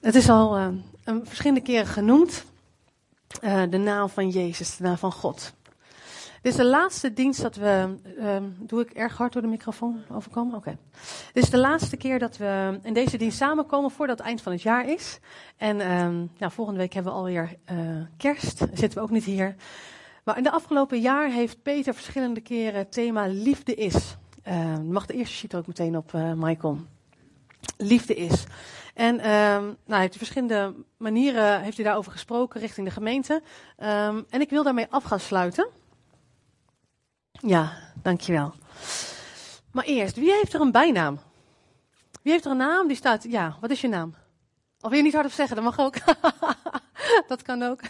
Het is al uh, een verschillende keren genoemd. Uh, de naam van Jezus, de naam van God. Dit is de laatste dienst dat we. Uh, doe ik erg hard door de microfoon overkomen? Oké. Dit is de laatste keer dat we in deze dienst samenkomen voordat het eind van het jaar is. En nou, volgende week hebben we alweer kerst. Dan zitten we ook niet hier. Maar in de afgelopen jaar heeft Peter verschillende keren het thema liefde is. Uh, mag de eerste sheet ook meteen op, Michael. Liefde is. En um, nou, heeft verschillende manieren heeft hij daarover gesproken richting de gemeente. Um, en ik wil daarmee af gaan sluiten. Ja, dankjewel. Maar eerst, wie heeft er een bijnaam? Wie heeft er een naam die staat, ja, wat is je naam? Of wil je niet hardop zeggen, dat mag ook. dat kan ook.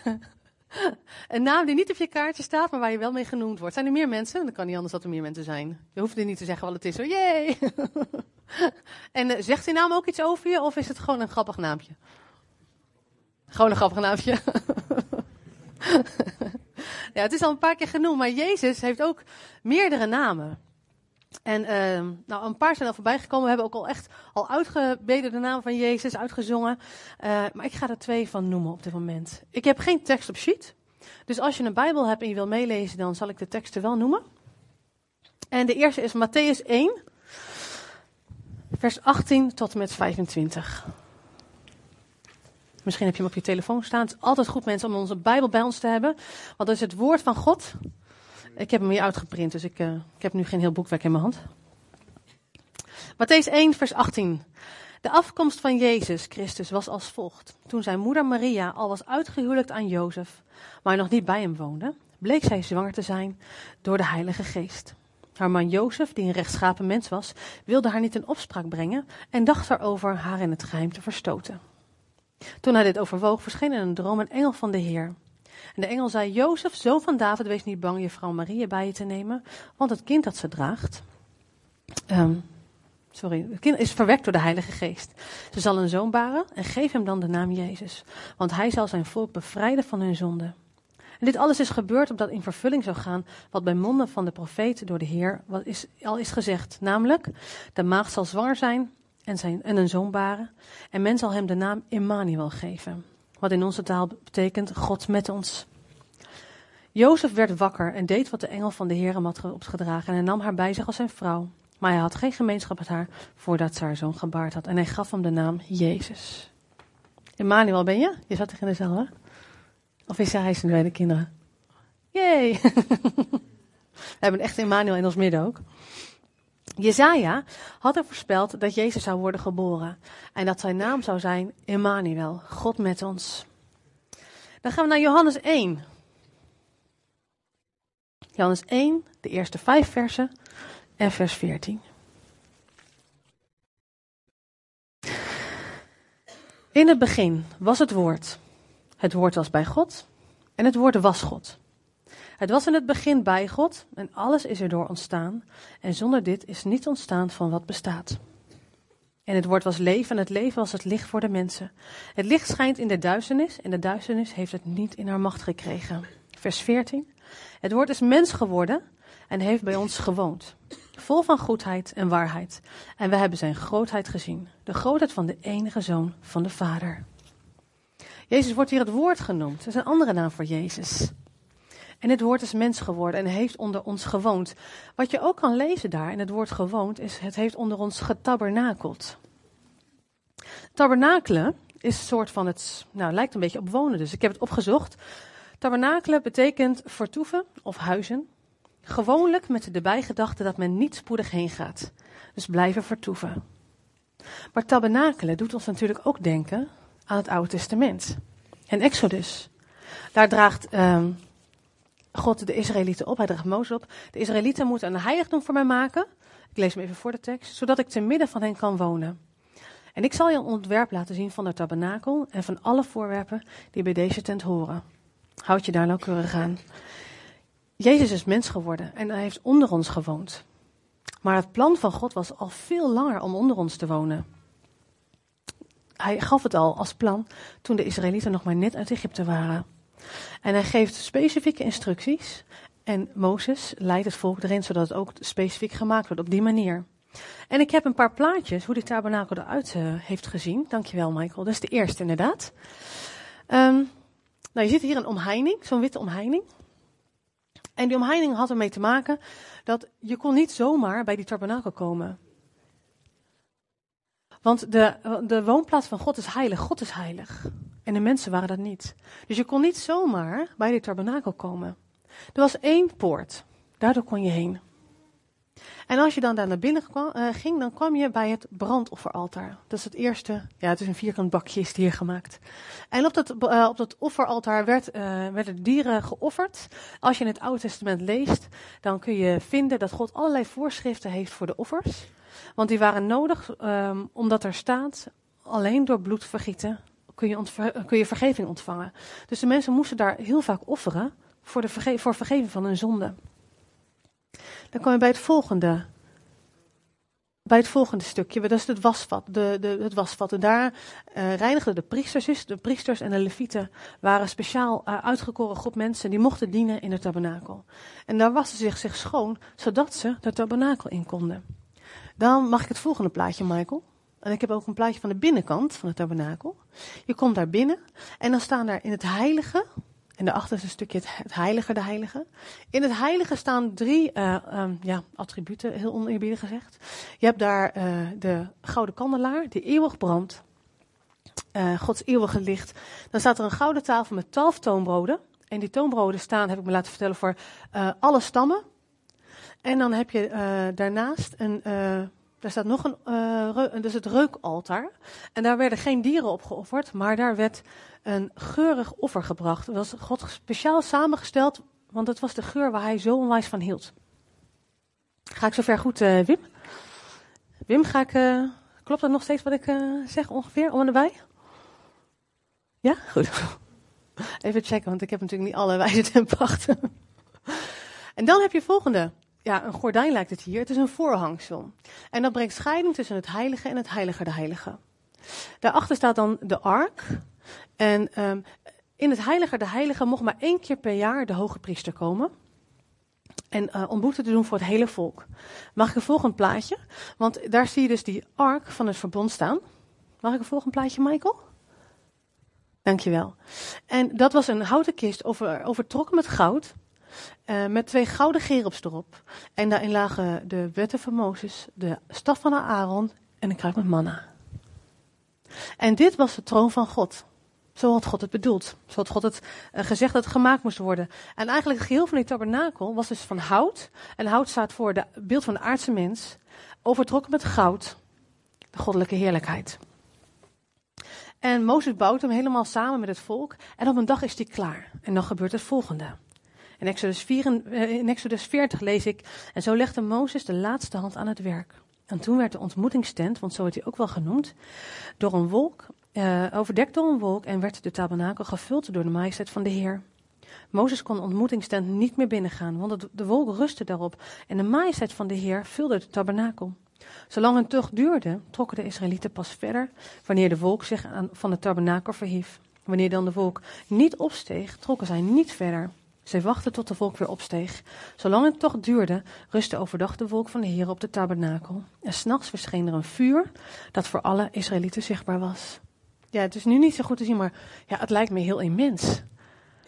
Een naam die niet op je kaartje staat, maar waar je wel mee genoemd wordt. Zijn er meer mensen? Dan kan niet anders dat er meer mensen zijn. Je hoeft er niet te zeggen wat het is. Oh, jee! en uh, zegt die naam ook iets over je, of is het gewoon een grappig naampje? Gewoon een grappig naampje. ja, het is al een paar keer genoemd, maar Jezus heeft ook meerdere namen. En uh, nou, een paar zijn al voorbij gekomen. We hebben ook al echt al uitgebeden de naam van Jezus, uitgezongen. Uh, maar ik ga er twee van noemen op dit moment. Ik heb geen tekst op sheet. Dus als je een Bijbel hebt en je wil meelezen, dan zal ik de teksten wel noemen. En de eerste is Matthäus 1, vers 18 tot en met 25. Misschien heb je hem op je telefoon staan. Het is altijd goed, mensen, om onze Bijbel bij ons te hebben. Want dat is het woord van God. Ik heb hem hier uitgeprint, dus ik, uh, ik heb nu geen heel boekwerk in mijn hand. Matthäus 1, vers 18. De afkomst van Jezus Christus was als volgt. Toen zijn moeder Maria al was uitgehuwelijkt aan Jozef, maar nog niet bij hem woonde, bleek zij zwanger te zijn door de Heilige Geest. Haar man Jozef, die een rechtschapen mens was, wilde haar niet in opspraak brengen en dacht erover haar in het geheim te verstoten. Toen hij dit overwoog, verscheen in een droom een engel van de Heer. En de engel zei, Jozef, zoon van David, wees niet bang je vrouw Maria bij je te nemen, want het kind dat ze draagt, um, sorry, het kind is verwekt door de Heilige Geest. Ze zal een zoon baren en geef hem dan de naam Jezus, want hij zal zijn volk bevrijden van hun zonde. En dit alles is gebeurd opdat in vervulling zou gaan wat bij monden van de profeet door de Heer wat is, al is gezegd. Namelijk, de maagd zal zwanger zijn en, zijn, en een zoon baren. En men zal hem de naam Immanuel geven. Wat in onze taal betekent God met ons. Jozef werd wakker en deed wat de engel van de Heer hem had opgedragen. En hij nam haar bij zich als zijn vrouw. Maar hij had geen gemeenschap met haar voordat ze haar zoon gebaard had. En hij gaf hem de naam Jezus. Emmanuel, ben je? Je zat er in de hè? Of is hij zijn tweede kinderen? Jee! We hebben echt Emmanuel in ons midden ook. Jezaja had er voorspeld dat Jezus zou worden geboren. En dat zijn naam zou zijn Emmanuel, God met ons. Dan gaan we naar Johannes 1. Johannes 1, de eerste vijf versen en vers 14. In het begin was het woord. Het woord was bij God en het woord was God. Het was in het begin bij God en alles is erdoor ontstaan. En zonder dit is niets ontstaan van wat bestaat. En het woord was leven en het leven was het licht voor de mensen. Het licht schijnt in de duisternis en de duisternis heeft het niet in haar macht gekregen. Vers 14. Het woord is mens geworden en heeft bij ons gewoond. Vol van goedheid en waarheid. En we hebben zijn grootheid gezien. De grootheid van de enige zoon van de Vader. Jezus wordt hier het woord genoemd. Dat is een andere naam voor Jezus. En het woord is mens geworden en heeft onder ons gewoond. Wat je ook kan lezen daar in het woord gewoond is, het heeft onder ons getabernakeld. Tabernakelen is een soort van het, nou lijkt een beetje op wonen dus. Ik heb het opgezocht. Tabernakelen betekent vertoeven of huizen. Gewoonlijk met de bijgedachte dat men niet spoedig heen gaat. Dus blijven vertoeven. Maar tabernakelen doet ons natuurlijk ook denken aan het Oude Testament. En Exodus. Daar draagt um, God de Israëlieten op, hij draagt Mozes op. De Israëlieten moeten een heiligdom voor mij maken. Ik lees hem even voor de tekst. Zodat ik te midden van hen kan wonen. En ik zal je een ontwerp laten zien van de tabernakel en van alle voorwerpen die bij deze tent horen. Houd je daar nauwkeurig aan. Jezus is mens geworden en hij heeft onder ons gewoond. Maar het plan van God was al veel langer om onder ons te wonen. Hij gaf het al als plan toen de Israëlieten nog maar net uit Egypte waren. En hij geeft specifieke instructies. En Mozes leidt het volk erin zodat het ook specifiek gemaakt wordt op die manier. En ik heb een paar plaatjes hoe die tabernakel eruit uh, heeft gezien. Dankjewel, Michael. Dat is de eerste, inderdaad. Um, nou, je ziet hier een omheining, zo'n witte omheining. En die omheining had ermee te maken dat je kon niet zomaar bij die tabernakel komen. Want de, de woonplaats van God is heilig. God is heilig. En de mensen waren dat niet. Dus je kon niet zomaar bij die tabernakel komen. Er was één poort. Daardoor kon je heen. En als je dan daar naar binnen kwam, uh, ging, dan kwam je bij het brandofferaltaar. Dat is het eerste, ja, het is een vierkant bakje is hier gemaakt. En op dat, uh, op dat offeraltaar werd, uh, werden dieren geofferd. Als je in het Oude Testament leest, dan kun je vinden dat God allerlei voorschriften heeft voor de offers. Want die waren nodig um, omdat er staat, alleen door bloed vergieten kun je, kun je vergeving ontvangen. Dus de mensen moesten daar heel vaak offeren voor, de voor vergeving van hun zonde. Dan kom je bij het volgende. Bij het volgende stukje, dat is het wasvat. De, de, het wasvat. En daar uh, reinigden de priesters, de priesters en de levieten waren speciaal uh, uitgekoren groep mensen die mochten dienen in het tabernakel. En daar wassen ze zich, zich schoon, zodat ze de tabernakel in konden. Dan mag ik het volgende plaatje, Michael. En ik heb ook een plaatje van de binnenkant van het tabernakel. Je komt daar binnen en dan staan daar in het heilige, en daarachter is een stukje het, heilige, de heilige. In het heilige staan drie uh, um, ja, attributen, heel oneerbiedig gezegd. Je hebt daar uh, de gouden kandelaar, die eeuwig brandt. Uh, Gods eeuwige licht. Dan staat er een gouden tafel met twaalf toonbroden. En die toonbroden staan, heb ik me laten vertellen, voor alle stammen. En dan heb je daarnaast een daar staat nog een, dus het reukaltaar. En daar werden geen dieren op geofferd, maar daar werd een geurig offer gebracht. Dat was God speciaal samengesteld, want het was de geur waar hij zo onwijs van hield. Ga ik zover goed, uh, Wim? Wim, ga ik, uh, klopt dat nog steeds wat ik zeg ongeveer, om en erbij? Ja? Goed. Even checken, want ik heb natuurlijk niet alle wijze ten pachten. en dan heb je volgende ja, een gordijn lijkt het hier. Het is een voorhangsel. En dat brengt scheiding tussen het heilige en het heilige de heilige. Daarachter staat dan de ark. En um, in het heilige de heilige mocht maar één keer per jaar de hoge priester komen. En uh, om boete te doen voor het hele volk. Mag ik een volgend plaatje? Want daar zie je dus die ark van het verbond staan. Mag ik een volgend plaatje, Michael? Dankjewel. En dat was een houten kist over, overtrokken met goud. Uh, met twee gouden gerubs erop. En daarin lagen de wetten van Mozes, de staf van Aaron en een kruik met manna. En dit was de troon van God. Zo had God het bedoeld. Zo had God het uh, gezegd dat het gemaakt moest worden. En eigenlijk het geheel van die tabernakel was dus van hout. En hout staat voor het beeld van de aardse mens. Overtrokken met goud. De goddelijke heerlijkheid. En Mozes bouwt hem helemaal samen met het volk. En op een dag is hij klaar. En dan gebeurt het volgende. In Exodus, 4, eh, 40 lees ik, en zo legde Mozes de laatste hand aan het werk. En toen werd de ontmoetingstent, want zo werd hij ook wel genoemd, door een wolk, uh, overdekt door een wolk en werd de tabernakel gevuld door de majesteit van de Heer. Mozes kon de ontmoetingstent niet meer binnengaan, want de wolk rustte daarop en de majesteit van de Heer vulde de tabernakel. Zolang een tocht duurde, trokken de Israëlieten pas verder wanneer de wolk zich van de tabernakel verhief. Wanneer dan de wolk niet opsteeg, trokken zij niet verder. Zij wachten tot de wolk weer opsteeg. Zolang het toch duurde, rustte overdag de wolk van de Heer op de tabernakel. En s'nachts verscheen er een vuur dat voor alle Israëlieten zichtbaar was. Ja, het is nu niet zo goed te zien, maar ja, het lijkt me heel immens.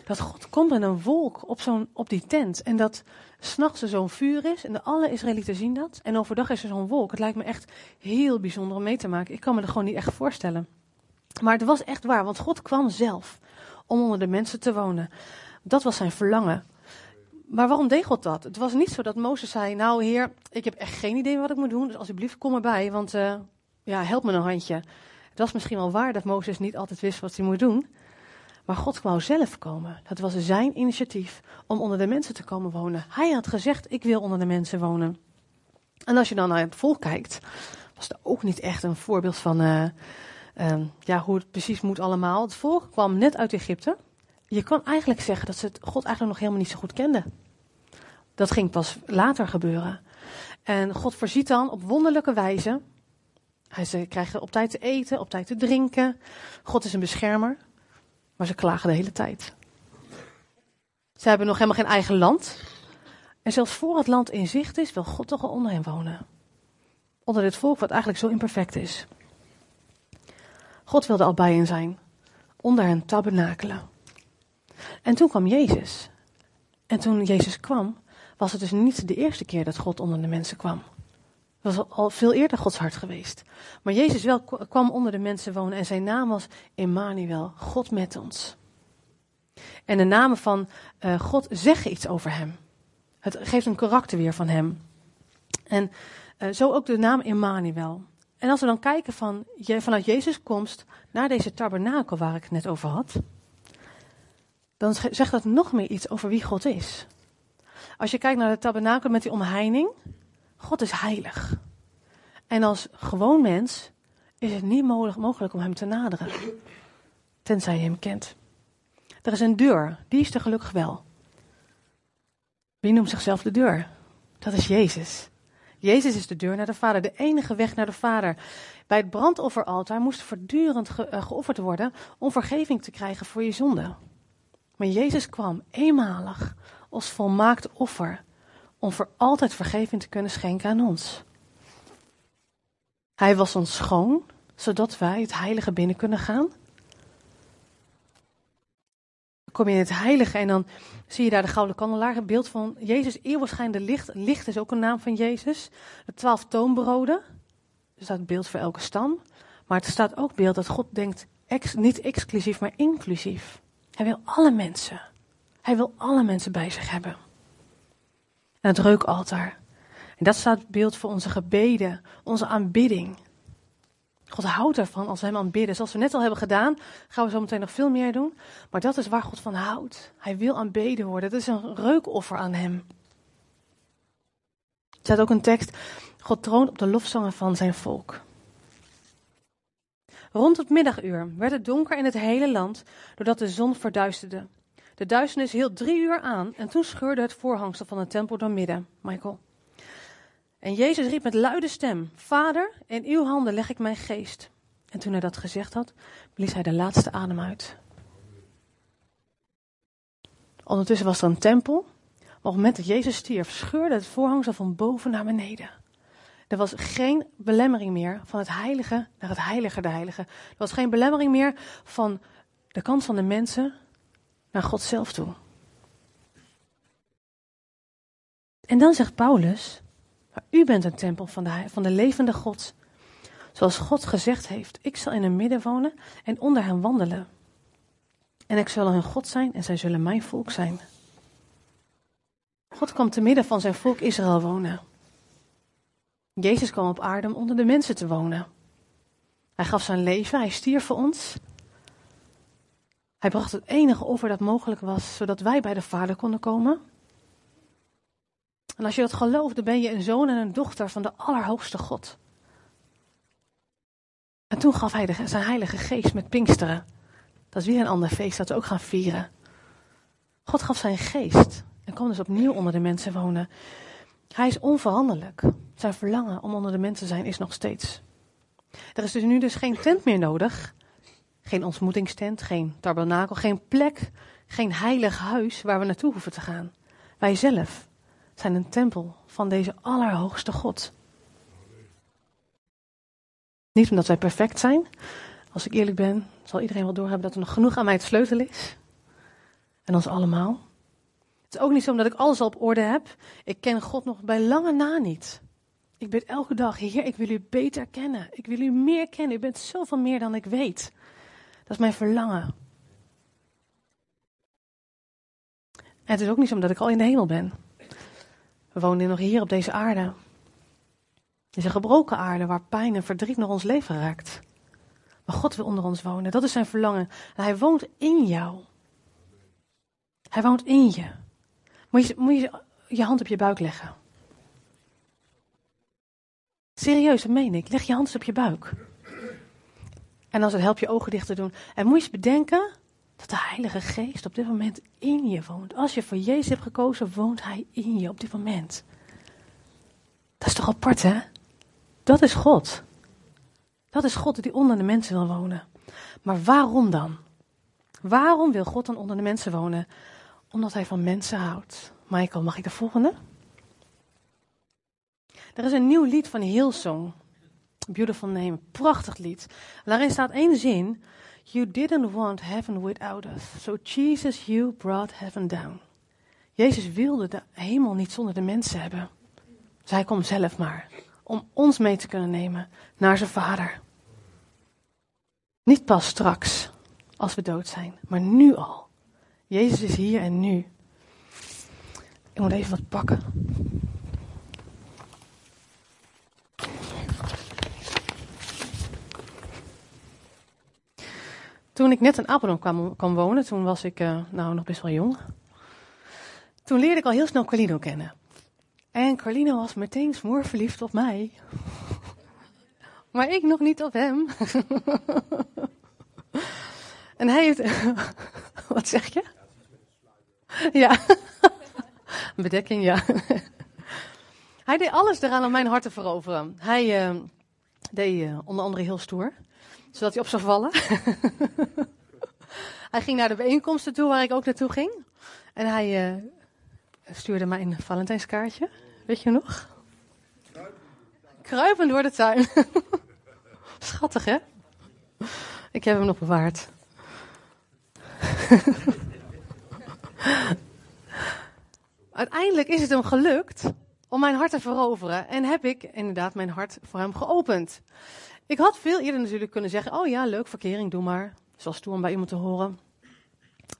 Dat God komt in een wolk op, zo'n, op die tent. En dat s'nachts er zo'n vuur is. En de alle Israëlieten zien dat. En overdag is er zo'n wolk. Het lijkt me echt heel bijzonder om mee te maken. Ik kan me er gewoon niet echt voorstellen. Maar het was echt waar, want God kwam zelf om onder de mensen te wonen. Dat was zijn verlangen. Maar waarom deed God dat? Het was niet zo dat Mozes zei: Nou, heer, ik heb echt geen idee wat ik moet doen, dus alsjeblieft kom erbij, want uh, ja, help me een handje. Het was misschien wel waar dat Mozes niet altijd wist wat hij moet doen. Maar God wou zelf komen. Dat was zijn initiatief om onder de mensen te komen wonen. Hij had gezegd: Ik wil onder de mensen wonen. En als je dan naar het volk kijkt, was dat ook niet echt een voorbeeld van uh, uh, ja, hoe het precies moet allemaal. Het volk kwam net uit Egypte je kan eigenlijk zeggen dat ze het God eigenlijk nog helemaal niet zo goed kenden. Dat ging pas later gebeuren. En God voorziet dan op wonderlijke wijze. Ze krijgen op tijd te eten, op tijd te drinken. God is een beschermer. Maar ze klagen de hele tijd. Ze hebben nog helemaal geen eigen land. En zelfs voor het land in zicht is, wil God toch al onder hen wonen. Onder dit volk wat eigenlijk zo imperfect is. God wilde al bij hen zijn, onder hen tabernakelen. En toen kwam Jezus. En toen Jezus kwam, was het dus niet de eerste keer dat God onder de mensen kwam. Het was al veel eerder Gods hart geweest. Maar Jezus wel kwam onder de mensen wonen en zijn naam was Emmanuel, God met ons. En de namen van uh, God zeggen iets over hem. Het geeft een karakter weer van hem. En uh, zo ook de naam Emmanuel. En als we dan kijken van, vanuit Jezus' komst naar deze tabernakel waar ik het net over had, dan zegt dat nog meer iets over wie God is. Als je kijkt naar de tabernakel met die omheining, God is heilig. En als gewoon mens is het niet mogelijk om hem te naderen, tenzij je hem kent. Er is een deur, die is er gelukkig wel. Wie noemt zichzelf de deur? Dat is Jezus. Jezus is de deur naar de Vader, de enige weg naar de Vader. Bij het brandofferaltaar moest voortdurend ge uh, geofferd worden om vergeving te krijgen voor je zonde. Maar Jezus kwam eenmalig als volmaakt offer om voor altijd vergeving te kunnen schenken aan ons. Hij was ons schoon, zodat wij het heilige binnen kunnen gaan. Dan kom je in het heilige en dan zie je daar de gouden kandelaar, het beeld van Jezus, eeuwigschijnde licht. Licht is ook een naam van Jezus. De twaalf toonbroden, er staat beeld voor elke stam. Maar het staat ook beeld dat God denkt, ex, niet exclusief, maar inclusief. Hij wil alle mensen. Hij wil alle mensen bij zich hebben. En het reukaltaar. En dat staat beeld voor onze gebeden, onze aanbidding. God houdt ervan als we hem aanbidden. Zoals we net al hebben gedaan, gaan we zo meteen nog veel meer doen. Maar dat is waar God van houdt. Hij wil aanbeden worden. Het is een reukoffer aan hem. Er staat ook een tekst. God troont op de lofzangen van zijn volk. Rond het middaguur werd het donker in het hele land, doordat de zon verduisterde. De duisternis hield drie uur aan en toen scheurde het voorhangsel van de tempel door midden. Michael. En Jezus riep met luide stem: Vader, in uw handen leg ik mijn geest. En toen hij dat gezegd had, blies hij de laatste adem uit. Ondertussen was er een tempel. Maar op het moment dat Jezus stierf, scheurde het voorhangsel van boven naar beneden. Er was geen belemmering meer van het heilige naar het heilige der heiligen. Er was geen belemmering meer van de kant van de mensen naar God zelf toe. En dan zegt Paulus, u bent een tempel van de, van de levende God. Zoals God gezegd heeft, ik zal in hun midden wonen en onder hen wandelen. En ik zal hun God zijn en zij zullen mijn volk zijn. God kwam te midden van zijn volk Israël wonen. Jezus kwam op aarde om onder de mensen te wonen. Hij gaf zijn leven, hij stierf voor ons. Hij bracht het enige offer dat mogelijk was, zodat wij bij de Vader konden komen. En als je dat gelooft, dan ben je een zoon en een dochter van de Allerhoogste God. En toen gaf hij de, zijn Heilige Geest met Pinksteren. Dat is weer een ander feest dat we ook gaan vieren. God gaf zijn geest en kwam dus opnieuw onder de mensen wonen. Hij is onveranderlijk. Zijn verlangen om onder de mensen te zijn is nog steeds. Er is dus nu dus geen tent meer nodig. Geen ontmoetingstent, geen tabernakel, geen plek, geen heilig huis waar we naartoe hoeven te gaan. Wij zelf zijn een tempel van deze Allerhoogste God. Niet omdat wij perfect zijn. Als ik eerlijk ben, zal iedereen wel doorhebben dat er nog genoeg aan mij te sleutelen is. En ons allemaal. Het is ook niet zo omdat ik alles al op orde heb. Ik ken God nog bij lange na niet. Ik bid elke dag, Heer, ik wil u beter kennen. Ik wil u meer kennen. U bent zoveel meer dan ik weet. Dat is mijn verlangen. En het is ook niet zo omdat ik al in de hemel ben. We wonen nog hier op deze aarde. Het is een gebroken aarde waar pijn en verdriet nog ons leven raakt. Maar God wil onder ons wonen. Dat is zijn verlangen. En hij woont in jou. Hij woont in je. Moet je, moet je je hand op je buik leggen. Serieus, dat meen ik. Leg je hand eens op je buik. En als het helpt je ogen dicht te doen. En moet je eens bedenken dat de Heilige Geest op dit moment in je woont. Als je voor Jezus hebt gekozen, woont Hij in je op dit moment. Dat is toch apart, hè? Dat is God. Dat is God die onder de mensen wil wonen. Maar waarom dan? Waarom wil God dan onder de mensen wonen? Omdat hij van mensen houdt. Michael, mag ik de volgende? Er is een nieuw lied van Hillsong. Beautiful name, prachtig lied. Daarin staat één zin. You didn't want heaven without us. So Jesus, you brought heaven down. Jezus wilde de hemel niet zonder de mensen hebben. Zij komt zelf maar. Om ons mee te kunnen nemen naar zijn vader. Niet pas straks, als we dood zijn, maar nu al. Jezus is hier en nu. Ik moet even wat pakken. Toen ik net in Apeldoorn kwam, wonen, toen was ik uh, nou nog best wel jong. Toen leerde ik al heel snel Carlino kennen. En Carlino was meteen verliefd op mij. Maar ik nog niet op hem. en hij heeft. Wat zeg je? Ja. Bedekking, ja. hij deed alles eraan om mijn hart te veroveren. Hij uh, deed uh, onder andere heel stoer, zodat hij op zou vallen. hij ging naar de bijeenkomsten toe waar ik ook naartoe ging. En hij uh, stuurde mij een Valentijnskaartje. Weet je nog? Kruipend door de tuin. Schattig, hè? Ik heb hem nog bewaard. Uiteindelijk is het hem gelukt om mijn hart te veroveren. En heb ik inderdaad mijn hart voor hem geopend. Ik had veel eerder natuurlijk kunnen zeggen: Oh ja, leuk, verkering, doe maar. Zoals toen om bij iemand te horen.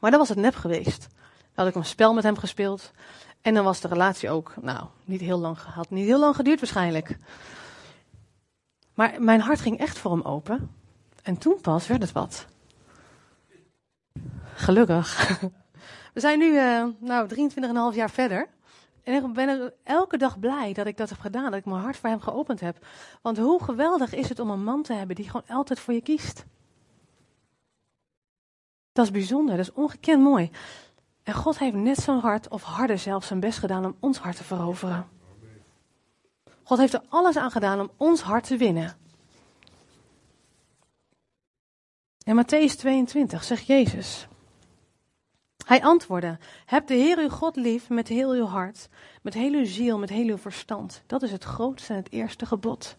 Maar dat was het nep geweest. Dan had ik een spel met hem gespeeld. En dan was de relatie ook, nou, niet heel lang gehad. Niet heel lang geduurd waarschijnlijk. Maar mijn hart ging echt voor hem open. En toen pas werd het wat. Gelukkig. We zijn nu, uh, nou, 23,5 jaar verder. En ik ben elke dag blij dat ik dat heb gedaan. Dat ik mijn hart voor hem geopend heb. Want hoe geweldig is het om een man te hebben die gewoon altijd voor je kiest. Dat is bijzonder, dat is ongekend mooi. En God heeft net zo'n hart, of harder zelfs, zijn best gedaan om ons hart te veroveren. God heeft er alles aan gedaan om ons hart te winnen. In Matthäus 22 zegt Jezus. Hij antwoordde: Heb de Heer uw God lief met heel uw hart, met heel uw ziel, met heel uw verstand. Dat is het grootste en het eerste gebod.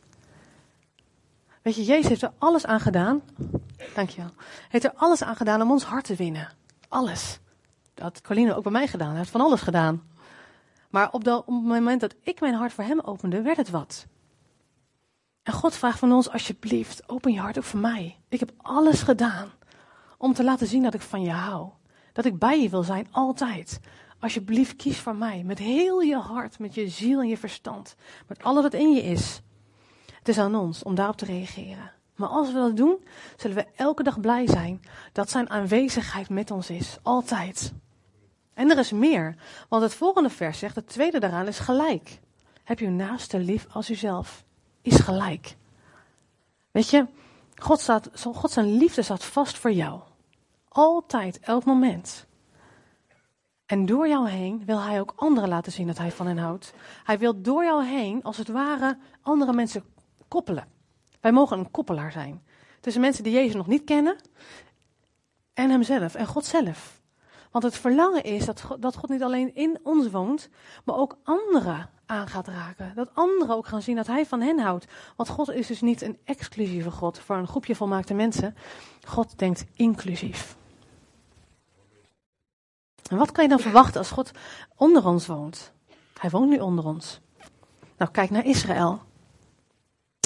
Weet je, Jezus heeft er alles aan gedaan. Dankjewel. Heeft er alles aan gedaan om ons hart te winnen. Alles. Dat had Coline ook bij mij gedaan. Hij heeft van alles gedaan. Maar op, de, op het moment dat ik mijn hart voor hem opende, werd het wat. En God vraagt van ons, alsjeblieft, open je hart ook voor mij. Ik heb alles gedaan om te laten zien dat ik van je hou. Dat ik bij je wil zijn, altijd. Alsjeblieft, kies voor mij. Met heel je hart, met je ziel en je verstand. Met alles wat in je is. Het is aan ons om daarop te reageren. Maar als we dat doen, zullen we elke dag blij zijn dat zijn aanwezigheid met ons is. Altijd. En er is meer. Want het volgende vers zegt, het tweede daaraan is gelijk. Heb je naaste lief als uzelf. Is gelijk. Weet je, God, staat, God zijn liefde staat vast voor jou. Altijd, elk moment. En door jou heen wil hij ook anderen laten zien dat hij van hen houdt. Hij wil door jou heen, als het ware, andere mensen koppelen. Wij mogen een koppelaar zijn. Tussen mensen die Jezus nog niet kennen en hemzelf en God zelf. Want het verlangen is dat dat God niet alleen in ons woont, maar ook anderen aan gaat raken. Dat anderen ook gaan zien dat Hij van hen houdt. Want God is dus niet een exclusieve God voor een groepje volmaakte mensen. God denkt inclusief. En wat kan je dan verwachten als God onder ons woont? Hij woont nu onder ons. Nou, kijk naar Israël.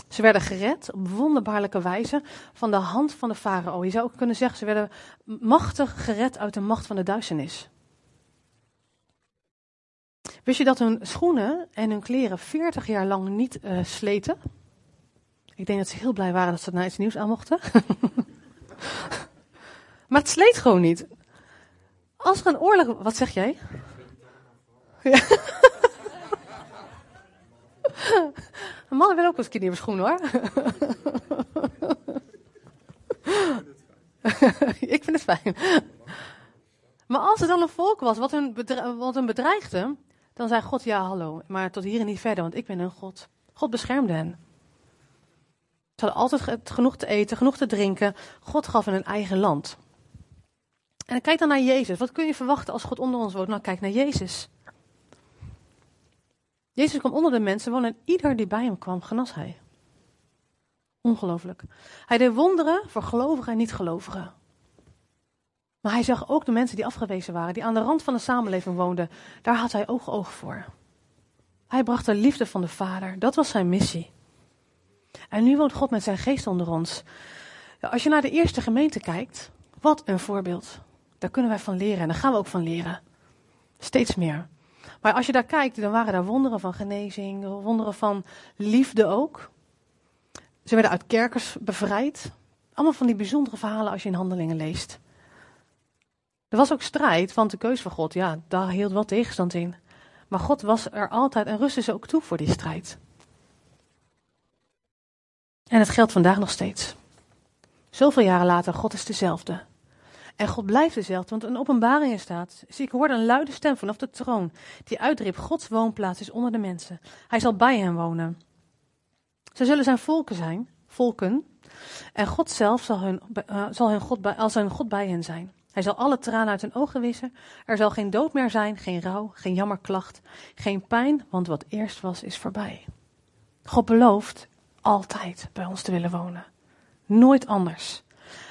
Ze werden gered op wonderbaarlijke wijze van de hand van de farao. Je zou ook kunnen zeggen, ze werden machtig gered uit de macht van de duisternis. Wist je dat hun schoenen en hun kleren 40 jaar lang niet uh, sleten? Ik denk dat ze heel blij waren dat ze naar iets nieuws aan mochten. maar het sleet gewoon niet. Als er een oorlog. Wat zeg jij? Ja. Een man wil ook eens een keer schoenen hoor. ik vind het fijn. Maar als er dan een volk was wat hun, wat hun bedreigde, dan zei God ja hallo, maar tot hier en niet verder, want ik ben een God. God beschermde hen. Ze hadden altijd genoeg te eten, genoeg te drinken. God gaf hen een eigen land. En kijk dan naar Jezus. Wat kun je verwachten als God onder ons woont? Nou, kijk naar Jezus. Jezus kwam onder de mensen wonen en ieder die bij hem kwam, genas hij. Ongelooflijk. Hij deed wonderen voor gelovigen en niet-gelovigen. Maar hij zag ook de mensen die afgewezen waren, die aan de rand van de samenleving woonden. Daar had hij oog oog voor. Hij bracht de liefde van de Vader. Dat was zijn missie. En nu woont God met zijn geest onder ons. Als je naar de eerste gemeente kijkt, wat een voorbeeld. Daar kunnen wij van leren en daar gaan we ook van leren. Steeds meer. Maar als je daar kijkt, dan waren daar wonderen van genezing, wonderen van liefde ook. Ze werden uit kerkers bevrijd. Allemaal van die bijzondere verhalen als je in handelingen leest. Er was ook strijd, want de keus van God, ja, daar hield wel tegenstand in. Maar God was er altijd en rustte ze ook toe voor die strijd. En het geldt vandaag nog steeds. Zoveel jaren later, God is dezelfde. En God blijft dezelfde, want een openbaring staat. Zie, ik hoorde een luide stem vanaf de troon, die uitriep, Gods woonplaats is onder de mensen. Hij zal bij hen wonen. Ze zullen zijn volken zijn, volken. En God zelf zal hun, uh, zal hun God bij, als hun God bij hen zijn. Hij zal alle tranen uit hun ogen wissen. Er zal geen dood meer zijn, geen rouw, geen jammerklacht, geen pijn, want wat eerst was, is voorbij. God belooft altijd bij ons te willen wonen. Nooit anders.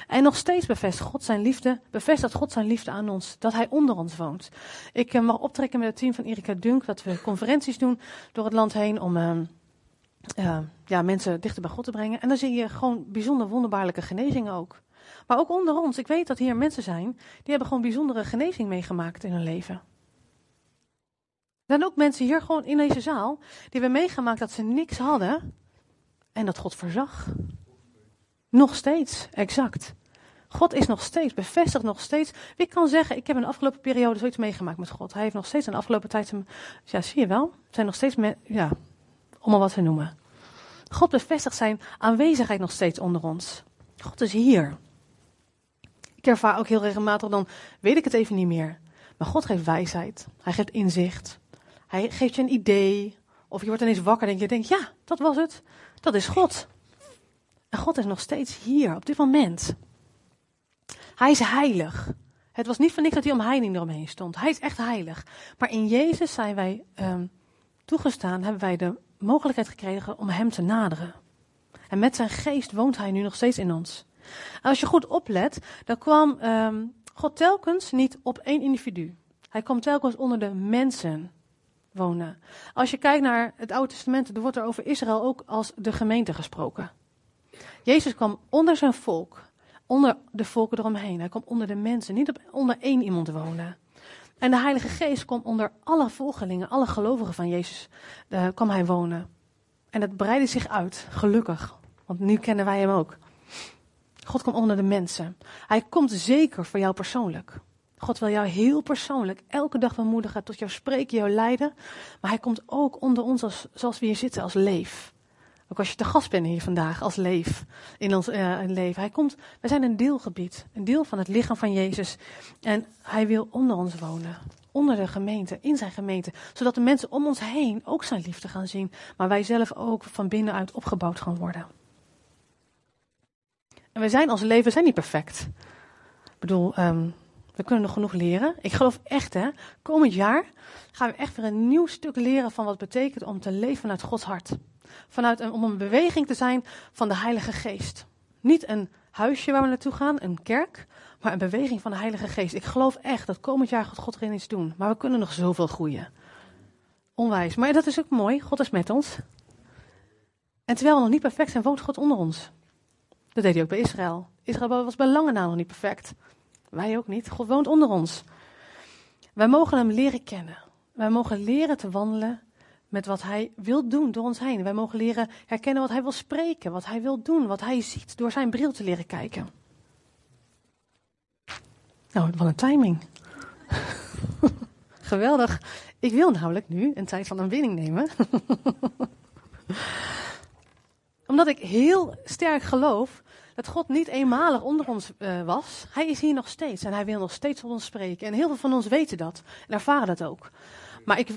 En nog steeds bevestigt God zijn liefde, bevestigt God zijn liefde aan ons, dat hij onder ons woont. Ik uh, mag optrekken met het team van Erika Dunk, dat we conferenties doen door het land heen om uh, uh, ja, mensen dichter bij God te brengen. En dan zie je gewoon bijzonder wonderbaarlijke genezingen ook. Maar ook onder ons, ik weet dat hier mensen zijn, die hebben gewoon bijzondere genezing meegemaakt in hun leven. Zijn ook mensen hier gewoon in deze zaal, die hebben meegemaakt dat ze niks hadden en dat God voorzag. Nog steeds, exact. God is nog steeds, bevestigt nog steeds. Wie kan zeggen, ik heb in de afgelopen periode zoiets meegemaakt met God. Hij heeft nog steeds in de afgelopen tijd, ja zie je wel, zijn nog steeds, met, ja, om wat te noemen. God bevestigt zijn aanwezigheid nog steeds onder ons. God is hier. Ik ervaar ook heel regelmatig, dan weet ik het even niet meer. Maar God geeft wijsheid. Hij geeft inzicht. Hij geeft je een idee. Of je wordt ineens wakker en je denkt, ja, dat was het. Dat is God. En God is nog steeds hier, op dit moment. Hij is heilig. Het was niet van niks dat hij om heining eromheen stond. Hij is echt heilig. Maar in Jezus zijn wij um, toegestaan, hebben wij de mogelijkheid gekregen om hem te naderen. En met zijn geest woont hij nu nog steeds in ons. Als je goed oplet, dan kwam um, God telkens niet op één individu. Hij kwam telkens onder de mensen wonen. Als je kijkt naar het Oude Testament, er wordt er over Israël ook als de gemeente gesproken. Jezus kwam onder zijn volk, onder de volken eromheen. Hij kwam onder de mensen, niet onder één iemand wonen. En de Heilige Geest kwam onder alle volgelingen, alle gelovigen van Jezus, uh, kwam hij wonen. En dat breidde zich uit, gelukkig, want nu kennen wij hem ook. God komt onder de mensen. Hij komt zeker voor jou persoonlijk. God wil jou heel persoonlijk elke dag bemoedigen, tot jou spreken, jou leiden. Maar hij komt ook onder ons als, zoals we hier zitten, als leef. Ook als je te gast bent hier vandaag, als leef in ons uh, leven. Hij komt, wij zijn een deelgebied, een deel van het lichaam van Jezus. En hij wil onder ons wonen, onder de gemeente, in zijn gemeente. Zodat de mensen om ons heen ook zijn liefde gaan zien. Maar wij zelf ook van binnenuit opgebouwd gaan worden. En we zijn als leven zijn niet perfect. Ik bedoel, um, we kunnen nog genoeg leren. Ik geloof echt, hè, komend jaar gaan we echt weer een nieuw stuk leren van wat betekent om te leven vanuit Gods hart. Vanuit om een beweging te zijn van de Heilige Geest. Niet een huisje waar we naartoe gaan, een kerk, maar een beweging van de Heilige Geest. Ik geloof echt dat komend jaar God erin iets doen. Maar we kunnen nog zoveel groeien. Onwijs. Maar dat is ook mooi. God is met ons. En terwijl we nog niet perfect zijn, woont God onder ons. Dat deed hij ook bij Israël. Israël was bij lange na nog niet perfect. Wij ook niet. God woont onder ons. Wij mogen hem leren kennen. Wij mogen leren te wandelen met wat hij wil doen door ons heen. Wij mogen leren herkennen wat hij wil spreken, wat hij wil doen, wat hij ziet, door zijn bril te leren kijken. Nou, wat een timing. Geweldig. Ik wil namelijk nu een tijd van aanwinning nemen. Omdat ik heel sterk geloof dat God niet eenmalig onder ons uh, was. Hij is hier nog steeds en hij wil nog steeds tot ons spreken. En heel veel van ons weten dat en ervaren dat ook. Maar ik,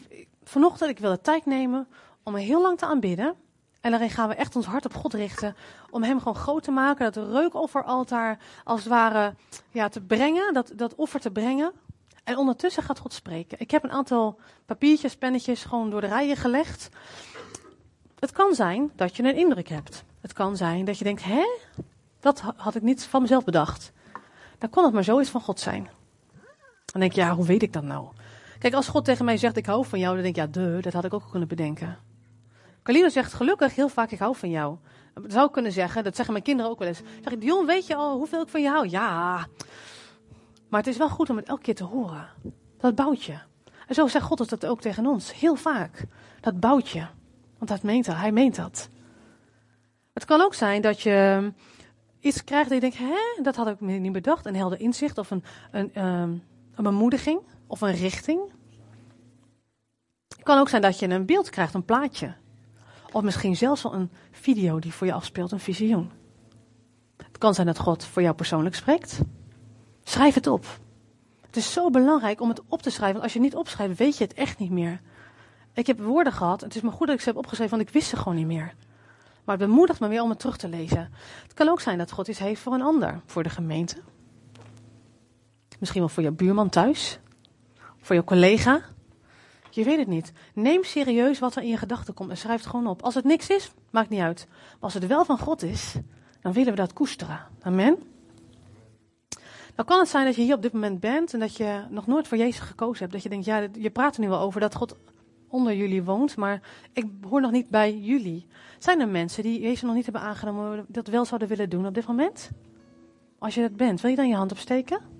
vanochtend, ik wil de tijd nemen om heel lang te aanbidden. En daarin gaan we echt ons hart op God richten. Om hem gewoon groot te maken. Dat reukofferaltaar als het ware ja, te brengen. Dat, dat offer te brengen. En ondertussen gaat God spreken. Ik heb een aantal papiertjes, pennetjes gewoon door de rijen gelegd. Het kan zijn dat je een indruk hebt. Het kan zijn dat je denkt, hè? Dat had ik niet van mezelf bedacht. Dan kon het maar zoiets van God zijn. Dan denk je, ja, hoe weet ik dat nou? Kijk, als God tegen mij zegt, ik hou van jou, dan denk ik, ja, de, dat had ik ook kunnen bedenken. Carlino zegt gelukkig heel vaak, ik hou van jou. Dat zou ik kunnen zeggen, dat zeggen mijn kinderen ook wel eens. Zeg ik, Dion, weet je al hoeveel ik van je hou? Ja. Maar het is wel goed om het elke keer te horen. Dat bouwt je. En zo zegt God dat ook tegen ons, heel vaak. Dat bouwt je. Want dat meent hij, meent dat. Het kan ook zijn dat je iets krijgt en je denkt, hè, dat had ik niet bedacht. Een helder inzicht of een, een, um, een bemoediging of een richting. Het kan ook zijn dat je een beeld krijgt, een plaatje. Of misschien zelfs wel een video die voor je afspeelt, een visioen. Het kan zijn dat God voor jou persoonlijk spreekt. Schrijf het op. Het is zo belangrijk om het op te schrijven. Want als je niet opschrijft, weet je het echt niet meer. Ik heb woorden gehad. Het is maar goed dat ik ze heb opgeschreven, want ik wist ze gewoon niet meer. Maar het bemoedigt me weer om het terug te lezen. Het kan ook zijn dat God iets heeft voor een ander. Voor de gemeente. Misschien wel voor je buurman thuis. Voor je collega. Je weet het niet. Neem serieus wat er in je gedachten komt en schrijf het gewoon op. Als het niks is, maakt niet uit. Maar als het wel van God is, dan willen we dat koesteren. Amen. Dan kan het zijn dat je hier op dit moment bent en dat je nog nooit voor Jezus gekozen hebt. Dat je denkt, ja, je praat er nu wel over dat God onder jullie woont, maar ik hoor nog niet bij jullie. Zijn er mensen die Jezus nog niet hebben aangenomen, dat wel zouden willen doen op dit moment? Als je dat bent, wil je dan je hand opsteken?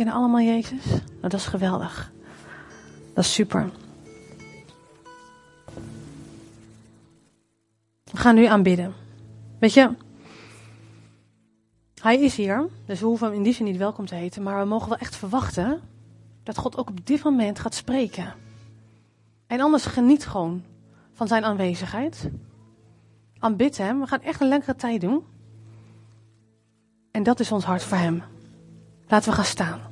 Kennen allemaal Jezus. Nou, dat is geweldig. Dat is super. We gaan nu aanbidden. Weet je, hij is hier, dus we hoeven hem in die zin niet welkom te heten, maar we mogen wel echt verwachten dat God ook op dit moment gaat spreken. En anders geniet gewoon van zijn aanwezigheid. Aanbid hem. We gaan echt een lekkere tijd doen. En dat is ons hart voor hem. Laten we gaan staan.